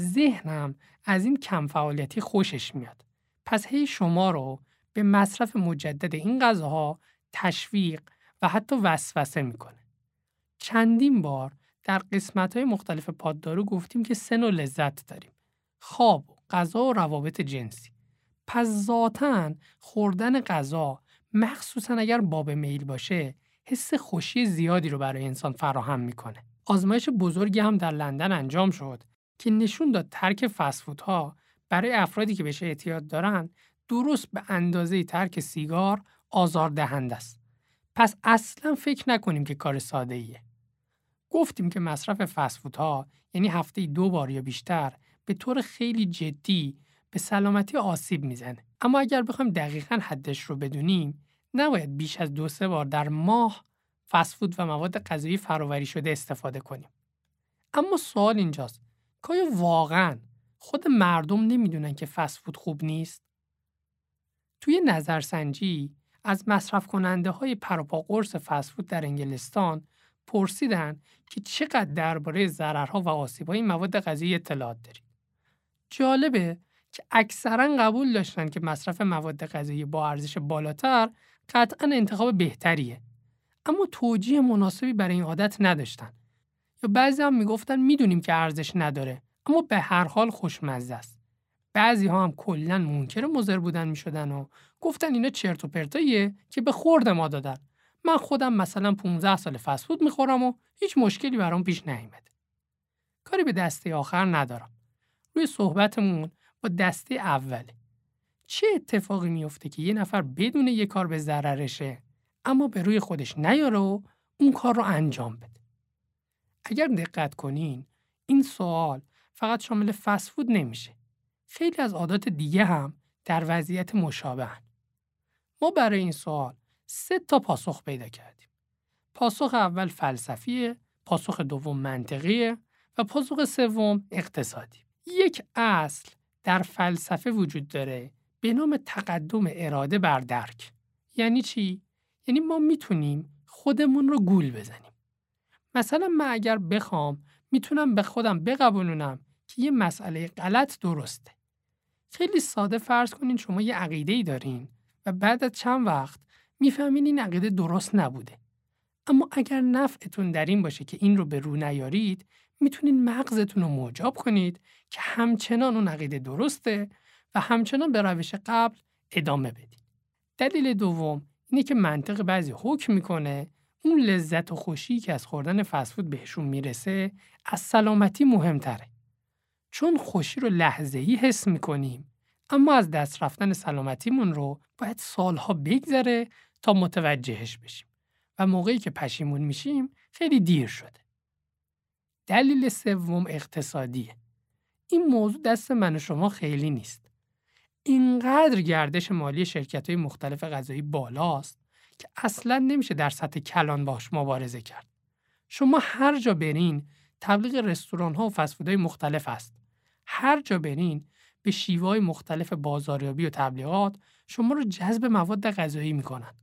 A: ذهنم از این کم فعالیتی خوشش میاد. پس هی شما رو به مصرف مجدد این غذاها تشویق و حتی وسوسه می‌کنه. چندین بار در قسمت های مختلف پاددارو گفتیم که سن و لذت داریم. خواب، غذا و روابط جنسی. پس ذاتا خوردن غذا مخصوصا اگر باب میل باشه حس خوشی زیادی رو برای انسان فراهم می‌کنه. آزمایش بزرگی هم در لندن انجام شد که نشون داد ترک فسفودها برای افرادی که بهش اعتیاد دارن درست به اندازه ترک سیگار آزاردهنده است. پس اصلا فکر نکنیم که کار ساده ایه. گفتیم که مصرف فسفودها یعنی هفته دو بار یا بیشتر به طور خیلی جدی به سلامتی آسیب می‌زنه. اما اگر بخوایم دقیقا حدش رو بدونیم نباید بیش از دو سه بار در ماه فسفود و مواد غذایی فراوری شده استفاده کنیم. اما سوال اینجاست که آیا واقعا خود مردم نمی‌دونن که فسفود خوب نیست؟ توی نظرسنجی از مصرف کننده های پروپا قرص فسفود در انگلستان پرسیدن که چقدر درباره ضررها و آسیب‌های مواد غذایی اطلاعات دارید. جالبه که اکثرا قبول داشتن که مصرف مواد غذایی با ارزش بالاتر قطعا انتخاب بهتریه. اما توجیه مناسبی برای این عادت نداشتن. یا بعضی هم می‌گفتن می‌دونیم که ارزش نداره اما به هر حال خوشمزه است. بعضی ها هم کلا منکر مضر بودن می‌شدن و گفتن اینا چرت و پرتاییه که به خورد ما دادن. من خودم مثلا 15 سال فسفود می‌خورم و هیچ مشکلی برام پیش نیومده کاری به دسته آخر ندارم. روی صحبتمون با دسته اوله چه اتفاقی میفته که یه نفر بدون یه کار به ضررشه اما به روی خودش نیاره و اون کار رو انجام بده. اگر دقت کنین این سوال فقط شامل فسفود نمیشه. خیلی از عادات دیگه هم در وضعیت مشابه ما برای این سوال سه تا پاسخ پیدا کردیم. پاسخ اول فلسفیه، پاسخ دوم منطقیه و پاسخ سوم اقتصادی. یک اصل در فلسفه وجود داره به نام تقدم اراده بر درک. یعنی چی؟ یعنی ما می‌تونیم خودمون رو گول بزنیم. مثلا من اگر بخوام می‌تونم به خودم بقبولونم که یه مسئله غلط درسته. خیلی ساده فرض کنین شما یه عقیده ای دارین و بعد از چند وقت می‌فهمین این عقیده درست نبوده. اما اگر نفعتون در این باشه که این رو به رو نیارید می‌تونین مغزتون رو موجاب کنید که همچنان اون عقیده درسته و همچنان به روش قبل ادامه بدید. دلیل دوم اینه که منطق بعضی حکم می‌کنه اون لذت و خوشی که از خوردن فسفود بهشون می‌رسه از سلامتی مهمتره. چون خوشی رو لحظه ای حس می‌کنیم اما از دست رفتن سلامتیمون رو باید سالها بگذره تا متوجهش بشیم و موقعی که پشیمون میشیم خیلی دیر شده. دلیل سوم اقتصادیه. این موضوع دست من و شما خیلی نیست. اینقدر گردش مالی شرکت های مختلف غذایی بالاست که اصلا نمیشه در سطح کلان باش مبارزه کرد. شما هر جا برین تبلیغ رستوران ها و فسفودهای مختلف است. هر جا برین به شیوه مختلف بازاریابی و تبلیغات شما رو جذب مواد غذایی می‌کنن.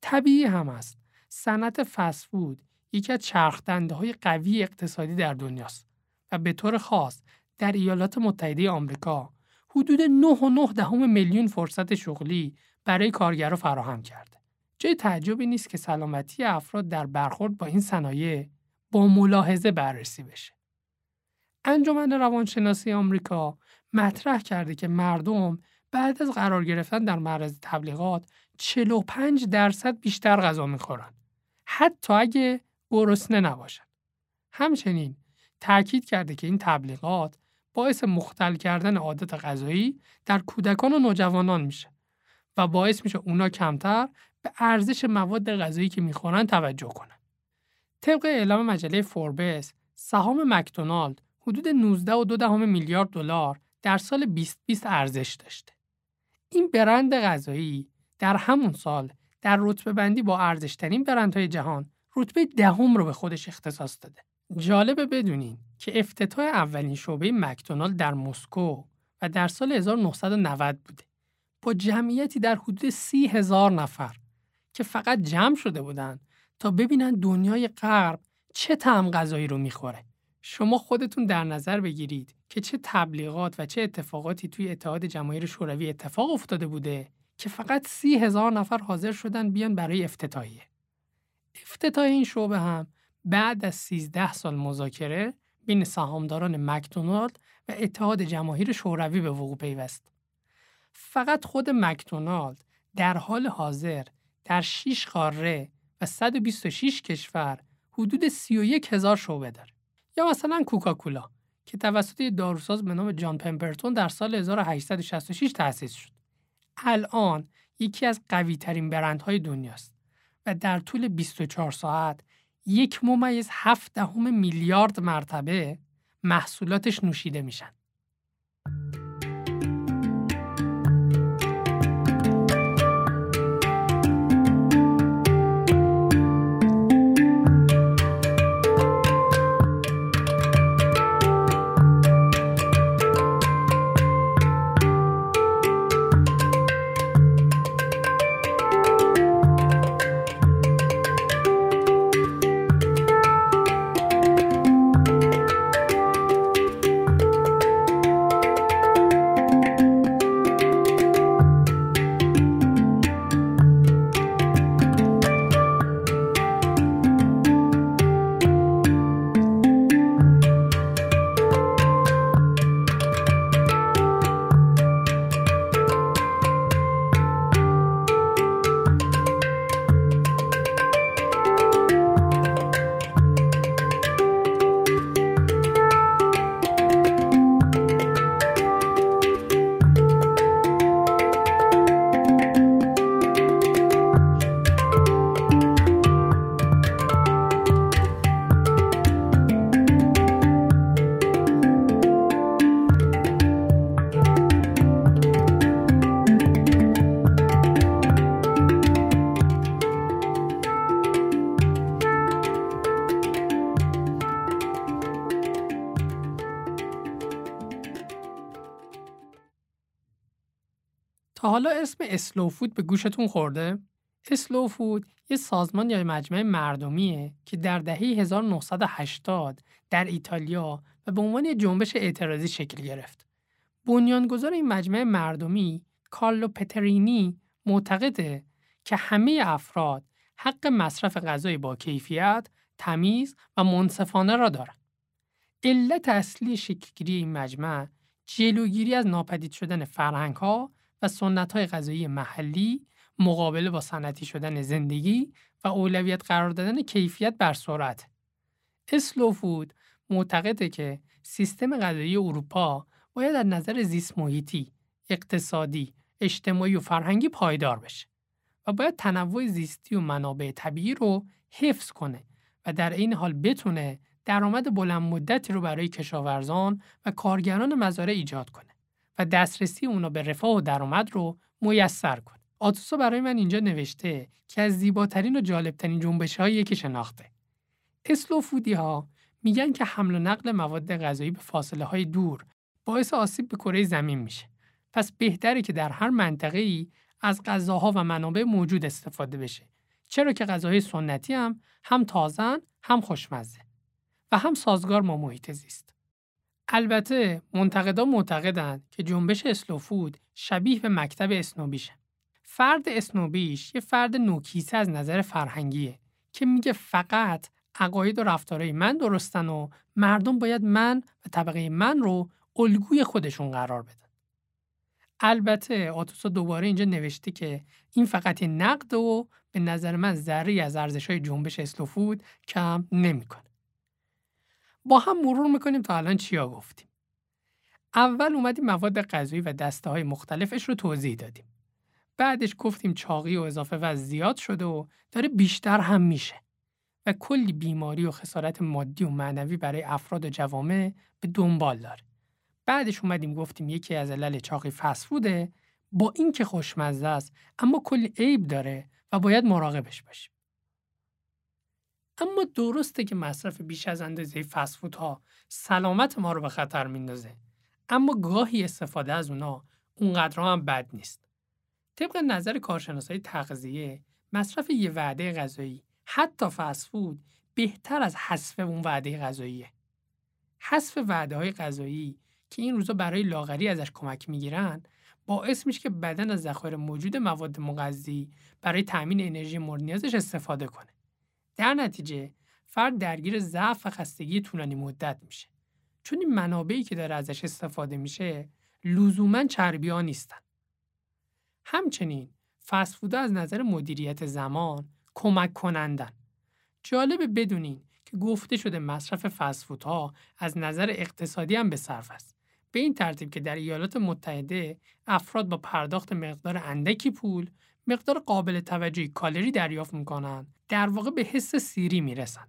A: طبیعی هم است. صنعت فسفود یکی از چرخدنده های قوی اقتصادی در دنیاست و به طور خاص در ایالات متحده آمریکا حدود 9.9 دهم میلیون فرصت شغلی برای کارگرها فراهم کرده. جای تعجبی نیست که سلامتی افراد در برخورد با این صنایع با ملاحظه بررسی بشه. انجمن روانشناسی آمریکا مطرح کرده که مردم بعد از قرار گرفتن در معرض تبلیغات 45 درصد بیشتر غذا می‌خورن. حتی اگه گرسنه نباشن. همچنین تاکید کرده که این تبلیغات باعث مختل کردن عادت غذایی در کودکان و نوجوانان میشه و باعث میشه اونا کمتر به ارزش مواد غذایی که می‌خورن توجه کنن. طبق اعلام مجله فوربس، سهام مکدونالد حدود 19 و دهم میلیارد دلار در سال 2020 ارزش داشته. این برند غذایی در همون سال در رتبه بندی با ارزشترین برندهای جهان رتبه دهم رو به خودش اختصاص داده. جالبه بدونین که افتتاح اولین شعبه مکدونالد در مسکو و در سال 1990 بوده. با جمعیتی در حدود سی هزار نفر که فقط جمع شده بودن تا ببینن دنیای غرب چه طعم غذایی رو می‌خوره. شما خودتون در نظر بگیرید که چه تبلیغات و چه اتفاقاتی توی اتحاد جماهیر شوروی اتفاق افتاده بوده که فقط سی هزار نفر حاضر شدن بیان برای افتتاحیه. افتتاح این شعبه هم بعد از 13 سال مذاکره بین سهامداران مکدونالد و اتحاد جماهیر شوروی به وقوع پیوست. فقط خود مکدونالد در حال حاضر در 6 قاره و 126 کشور حدود 31 هزار شعبه داره. یا مثلا کوکاکولا که توسط داروساز به نام جان پمپرتون در سال 1866 تأسیس شد. الان یکی از قوی ترین برندهای دنیاست و در طول 24 ساعت یک ممیز هفت دهم میلیارد مرتبه محصولاتش نوشیده میشن. حالا اسم اسلو فود به گوشتون خورده؟ اسلو فود یه سازمان یا مجمع مردمیه که در دهه 1980 در ایتالیا و به عنوان جنبش اعتراضی شکل گرفت. بنیانگذار این مجمع مردمی کارلو پترینی معتقده که همه افراد حق مصرف غذای با کیفیت، تمیز و منصفانه را دارند. علت اصلی شکلگیری این مجمع جلوگیری از ناپدید شدن فرهنگ ها و سنت های غذایی محلی مقابله با صنعتی شدن زندگی و اولویت قرار دادن کیفیت بر سرعت. اسلو فود معتقده که سیستم غذایی اروپا باید از نظر زیست محیطی، اقتصادی، اجتماعی و فرهنگی پایدار بشه و باید تنوع زیستی و منابع طبیعی رو حفظ کنه و در این حال بتونه درآمد بلند مدتی رو برای کشاورزان و کارگران مزارع ایجاد کنه و دسترسی اونا به رفاه و درآمد رو میسر کنه. آتوسا برای من اینجا نوشته که از زیباترین و جالبترین جنبش هایی که شناخته. اسلو فودی ها میگن که حمل و نقل مواد غذایی به فاصله های دور باعث آسیب به کره زمین میشه. پس بهتره که در هر منطقه ای از غذاها و منابع موجود استفاده بشه. چرا که غذاهای سنتی هم هم تازن هم خوشمزه و هم سازگار با محیط زیست. البته منتقدا معتقدند که جنبش اسلوفود شبیه به مکتب اسنوبیشه. فرد اسنوبیش یه فرد نوکیسه از نظر فرهنگیه که میگه فقط عقاید و رفتارهای من درستن و مردم باید من و طبقه من رو الگوی خودشون قرار بدن. البته آتوسا دوباره اینجا نوشته که این فقط نقد و به نظر من ذره از ارزش های جنبش اسلوفود کم نمی‌کنه. با هم مرور می‌کنیم تا الان چیا گفتیم. اول اومدیم مواد غذایی و دسته های مختلفش رو توضیح دادیم. بعدش گفتیم چاقی و اضافه و زیاد شده و داره بیشتر هم میشه و کلی بیماری و خسارت مادی و معنوی برای افراد و جوامع به دنبال داره. بعدش اومدیم گفتیم یکی از علل چاقی فسفوده با اینکه خوشمزه است اما کلی عیب داره و باید مراقبش باشیم. اما درسته که مصرف بیش از اندازه ها سلامت ما رو به خطر میندازه. اما گاهی استفاده از اونا اونقدر هم بد نیست. طبق نظر کارشناسای تغذیه مصرف یه وعده غذایی حتی فسفود بهتر از حذف اون وعده غذاییه. حذف وعده های غذایی که این روزا برای لاغری ازش کمک می‌گیرن باعث میشه که بدن از ذخایر موجود مواد مغذی برای تأمین انرژی مورد نیازش استفاده کنه. در نتیجه فرد درگیر ضعف و خستگی طولانی مدت میشه. چون این منابعی که داره ازش استفاده میشه لزوما چربی ها نیستن. همچنین فسفود از نظر مدیریت زمان کمک کنندن. جالبه بدونین که گفته شده مصرف فسفودها از نظر اقتصادی هم به صرف است. به این ترتیب که در ایالات متحده افراد با پرداخت مقدار اندکی پول مقدار قابل توجهی کالری دریافت می‌کنن در واقع به حس سیری می‌رسن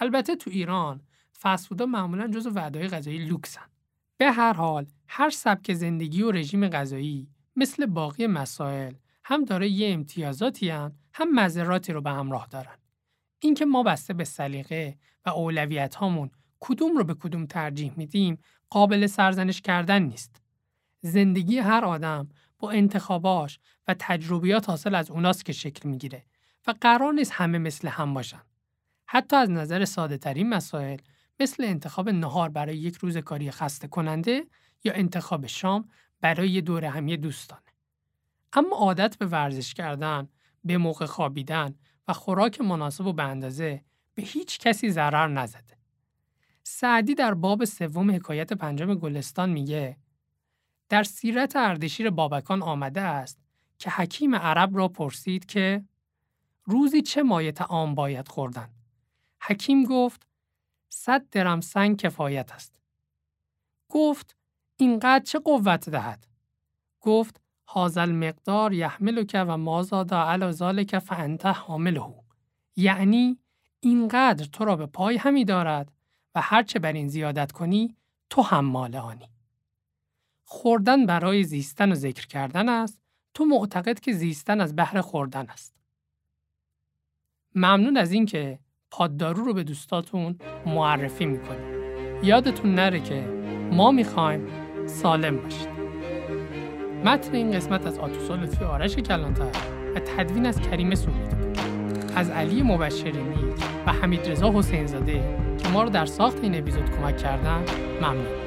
A: البته تو ایران فسفودا معمولا جزو وعدههای غذایی لوکسن. به هر حال هر سبک زندگی و رژیم غذایی مثل باقی مسائل هم داره یه امتیازاتی هم, هم مذراتی رو به همراه دارن. اینکه ما بسته به سلیقه و اولویت هامون کدوم رو به کدوم ترجیح میدیم قابل سرزنش کردن نیست. زندگی هر آدم با انتخاباش و تجربیات حاصل از اوناست که شکل می‌گیره و قرار نیست همه مثل هم باشن. حتی از نظر ساده ترین مسائل مثل انتخاب نهار برای یک روز کاری خسته کننده یا انتخاب شام برای دور همی دوستانه. اما عادت به ورزش کردن، به موقع خوابیدن و خوراک مناسب و به اندازه به هیچ کسی ضرر نزده. سعدی در باب سوم حکایت پنجم گلستان میگه در سیرت اردشیر بابکان آمده است که حکیم عرب را پرسید که روزی چه مایه تعام باید خوردن؟ حکیم گفت صد درم سنگ کفایت است. گفت اینقدر چه قوت دهد؟ گفت حاضل مقدار یحملک و مازادا علا ذالک فانت حامله یعنی اینقدر تو را به پای همی دارد و هرچه بر این زیادت کنی تو هم مال. خوردن برای زیستن و ذکر کردن است تو معتقد که زیستن از بهر خوردن است. ممنون از اینکه پاددارو رو به دوستاتون معرفی می‌کنید. یادتون نره که ما می‌خوایم سالم باشید.
B: متن این قسمت از آتوسا لطفی آرش کلانتر و تدوین از کریم سولیدی از علی مبشرینی و حمید رضا حسین زاده که ما رو در ساخت این اپیزود کمک کردن ممنون